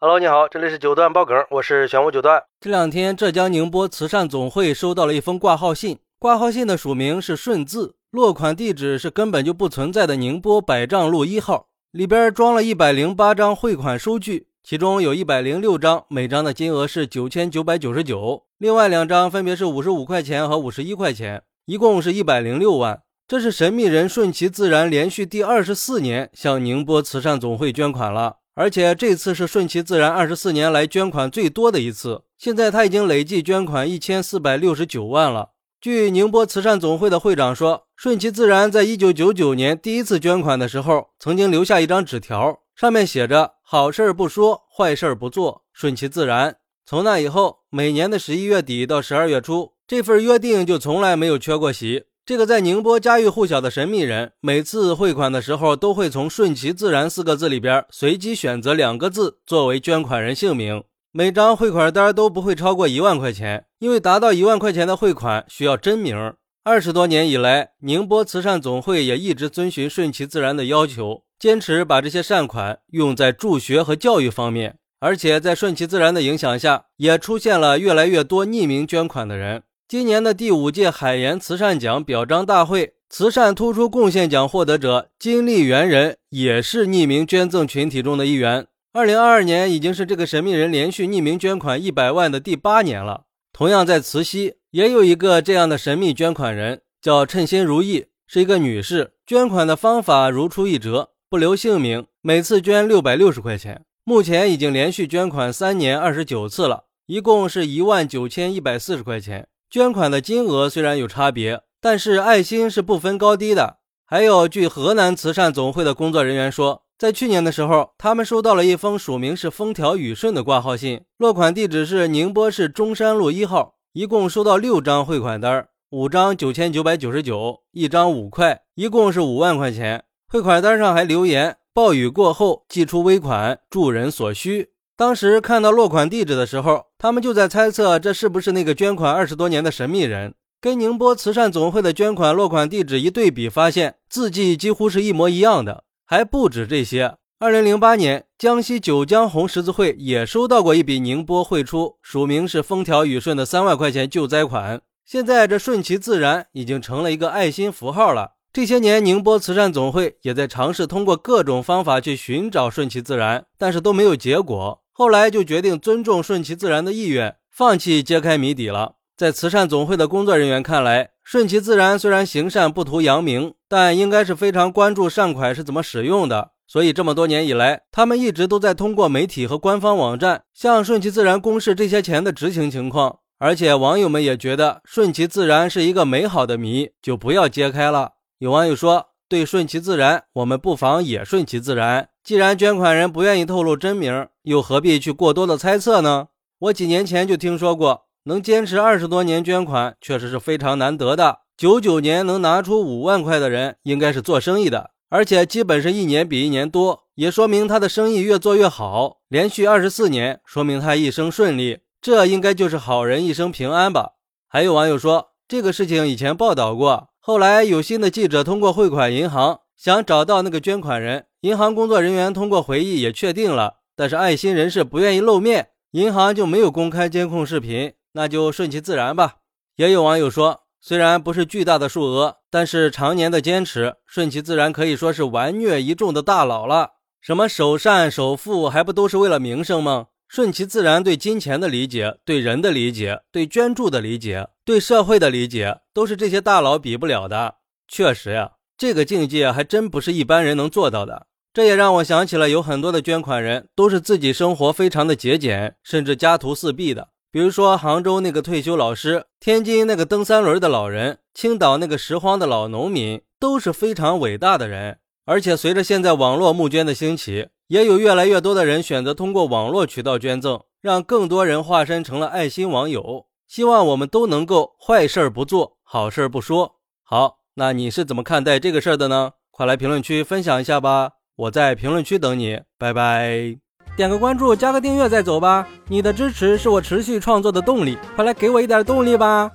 Hello，你好，这里是九段爆梗，我是玄武九段。这两天，浙江宁波慈善总会收到了一封挂号信，挂号信的署名是顺字，落款地址是根本就不存在的宁波百丈路一号，里边装了一百零八张汇款收据，其中有一百零六张，每张的金额是九千九百九十九，另外两张分别是五十五块钱和五十一块钱，一共是一百零六万。这是神秘人顺其自然连续第二十四年向宁波慈善总会捐款了。而且这次是顺其自然二十四年来捐款最多的一次，现在他已经累计捐款一千四百六十九万了。据宁波慈善总会的会长说，顺其自然在一九九九年第一次捐款的时候，曾经留下一张纸条，上面写着“好事不说，坏事不做，顺其自然”。从那以后，每年的十一月底到十二月初，这份约定就从来没有缺过席。这个在宁波家喻户晓的神秘人，每次汇款的时候，都会从“顺其自然”四个字里边随机选择两个字作为捐款人姓名。每张汇款单都不会超过一万块钱，因为达到一万块钱的汇款需要真名。二十多年以来，宁波慈善总会也一直遵循“顺其自然”的要求，坚持把这些善款用在助学和教育方面。而且在“顺其自然”的影响下，也出现了越来越多匿名捐款的人。今年的第五届海盐慈善奖表彰大会慈善突出贡献奖获得者金丽媛人也是匿名捐赠群体中的一员。二零二二年已经是这个神秘人连续匿名捐款一百万的第八年了。同样在慈溪也有一个这样的神秘捐款人，叫称心如意，是一个女士。捐款的方法如出一辙，不留姓名，每次捐六百六十块钱。目前已经连续捐款三年二十九次了，一共是一万九千一百四十块钱。捐款的金额虽然有差别，但是爱心是不分高低的。还有，据河南慈善总会的工作人员说，在去年的时候，他们收到了一封署名是风调雨顺的挂号信，落款地址是宁波市中山路一号，一共收到六张汇款单，五张九千九百九十九，一张五块，一共是五万块钱。汇款单上还留言：“暴雨过后，寄出微款，助人所需。”当时看到落款地址的时候，他们就在猜测这是不是那个捐款二十多年的神秘人。跟宁波慈善总会的捐款落款地址一对比，发现字迹几乎是一模一样的。还不止这些，二零零八年，江西九江红十字会也收到过一笔宁波汇出，署名是风调雨顺的三万块钱救灾款。现在这顺其自然已经成了一个爱心符号了。这些年，宁波慈善总会也在尝试通过各种方法去寻找顺其自然，但是都没有结果。后来就决定尊重顺其自然的意愿，放弃揭开谜底了。在慈善总会的工作人员看来，顺其自然虽然行善不图扬名，但应该是非常关注善款是怎么使用的。所以这么多年以来，他们一直都在通过媒体和官方网站向顺其自然公示这些钱的执行情况。而且网友们也觉得顺其自然是一个美好的谜，就不要揭开了。有网友说：“对顺其自然，我们不妨也顺其自然。”既然捐款人不愿意透露真名，又何必去过多的猜测呢？我几年前就听说过，能坚持二十多年捐款，确实是非常难得的。九九年能拿出五万块的人，应该是做生意的，而且基本是一年比一年多，也说明他的生意越做越好。连续二十四年，说明他一生顺利，这应该就是好人一生平安吧。还有网友说，这个事情以前报道过，后来有新的记者通过汇款银行想找到那个捐款人。银行工作人员通过回忆也确定了，但是爱心人士不愿意露面，银行就没有公开监控视频，那就顺其自然吧。也有网友说，虽然不是巨大的数额，但是常年的坚持，顺其自然可以说是完虐一众的大佬了。什么首善首富，还不都是为了名声吗？顺其自然对金钱的理解、对人的理解、对捐助的理解、对社会的理解，都是这些大佬比不了的。确实呀。这个境界还真不是一般人能做到的。这也让我想起了有很多的捐款人都是自己生活非常的节俭，甚至家徒四壁的。比如说杭州那个退休老师，天津那个蹬三轮的老人，青岛那个拾荒的老农民，都是非常伟大的人。而且随着现在网络募捐的兴起，也有越来越多的人选择通过网络渠道捐赠，让更多人化身成了爱心网友。希望我们都能够坏事儿不做好事儿不说。好。那你是怎么看待这个事儿的呢？快来评论区分享一下吧！我在评论区等你，拜拜！点个关注，加个订阅再走吧！你的支持是我持续创作的动力，快来给我一点动力吧！